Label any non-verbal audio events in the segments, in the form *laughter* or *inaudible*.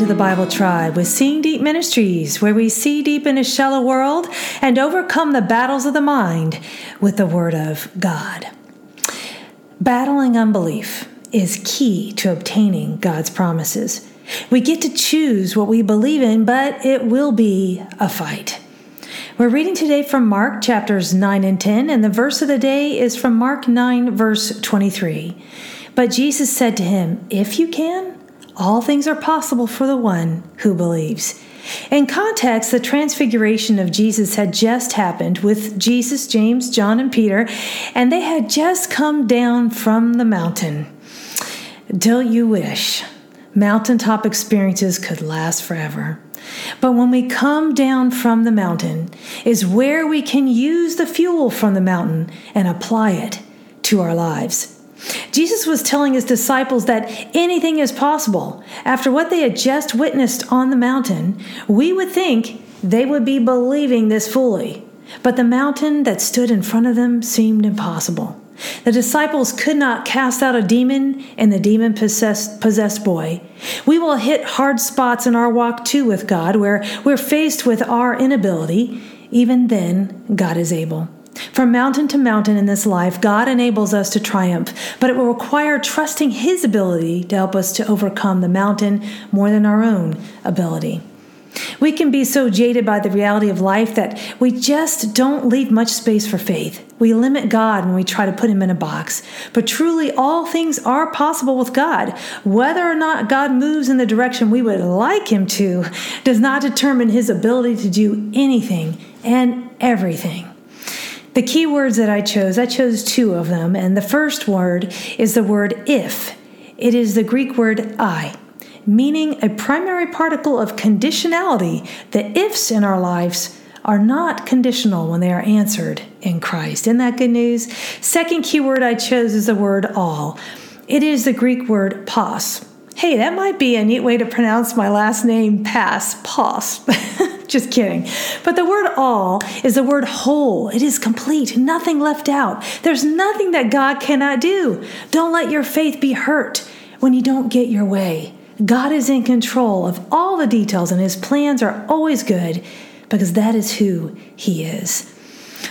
to the Bible Tribe with Seeing Deep Ministries, where we see deep in a shallow world and overcome the battles of the mind with the Word of God. Battling unbelief is key to obtaining God's promises. We get to choose what we believe in, but it will be a fight. We're reading today from Mark chapters 9 and 10, and the verse of the day is from Mark 9, verse 23. But Jesus said to him, If you can, all things are possible for the one who believes. In context, the transfiguration of Jesus had just happened with Jesus, James, John, and Peter, and they had just come down from the mountain. Don't you wish mountaintop experiences could last forever? But when we come down from the mountain, is where we can use the fuel from the mountain and apply it to our lives. Jesus was telling his disciples that anything is possible. After what they had just witnessed on the mountain, we would think they would be believing this fully. But the mountain that stood in front of them seemed impossible. The disciples could not cast out a demon and the demon possessed, possessed boy. We will hit hard spots in our walk too with God where we're faced with our inability. Even then, God is able. From mountain to mountain in this life, God enables us to triumph, but it will require trusting His ability to help us to overcome the mountain more than our own ability. We can be so jaded by the reality of life that we just don't leave much space for faith. We limit God when we try to put Him in a box. But truly, all things are possible with God. Whether or not God moves in the direction we would like Him to does not determine His ability to do anything and everything. The key words that I chose, I chose two of them, and the first word is the word if. It is the Greek word I, meaning a primary particle of conditionality. The ifs in our lives are not conditional when they are answered in Christ. Isn't that good news? Second key word I chose is the word all. It is the Greek word pos. Hey, that might be a neat way to pronounce my last name, pass, pos. *laughs* Just kidding. But the word all is the word whole. It is complete, nothing left out. There's nothing that God cannot do. Don't let your faith be hurt when you don't get your way. God is in control of all the details, and his plans are always good because that is who he is.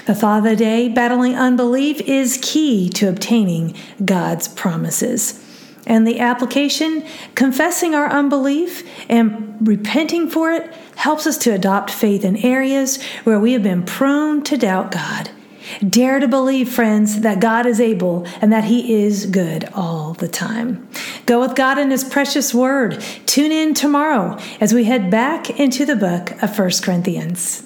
The thought of the day, battling unbelief, is key to obtaining God's promises. And the application, confessing our unbelief and repenting for it, helps us to adopt faith in areas where we have been prone to doubt God. Dare to believe, friends, that God is able and that He is good all the time. Go with God in His precious word. Tune in tomorrow as we head back into the book of 1 Corinthians.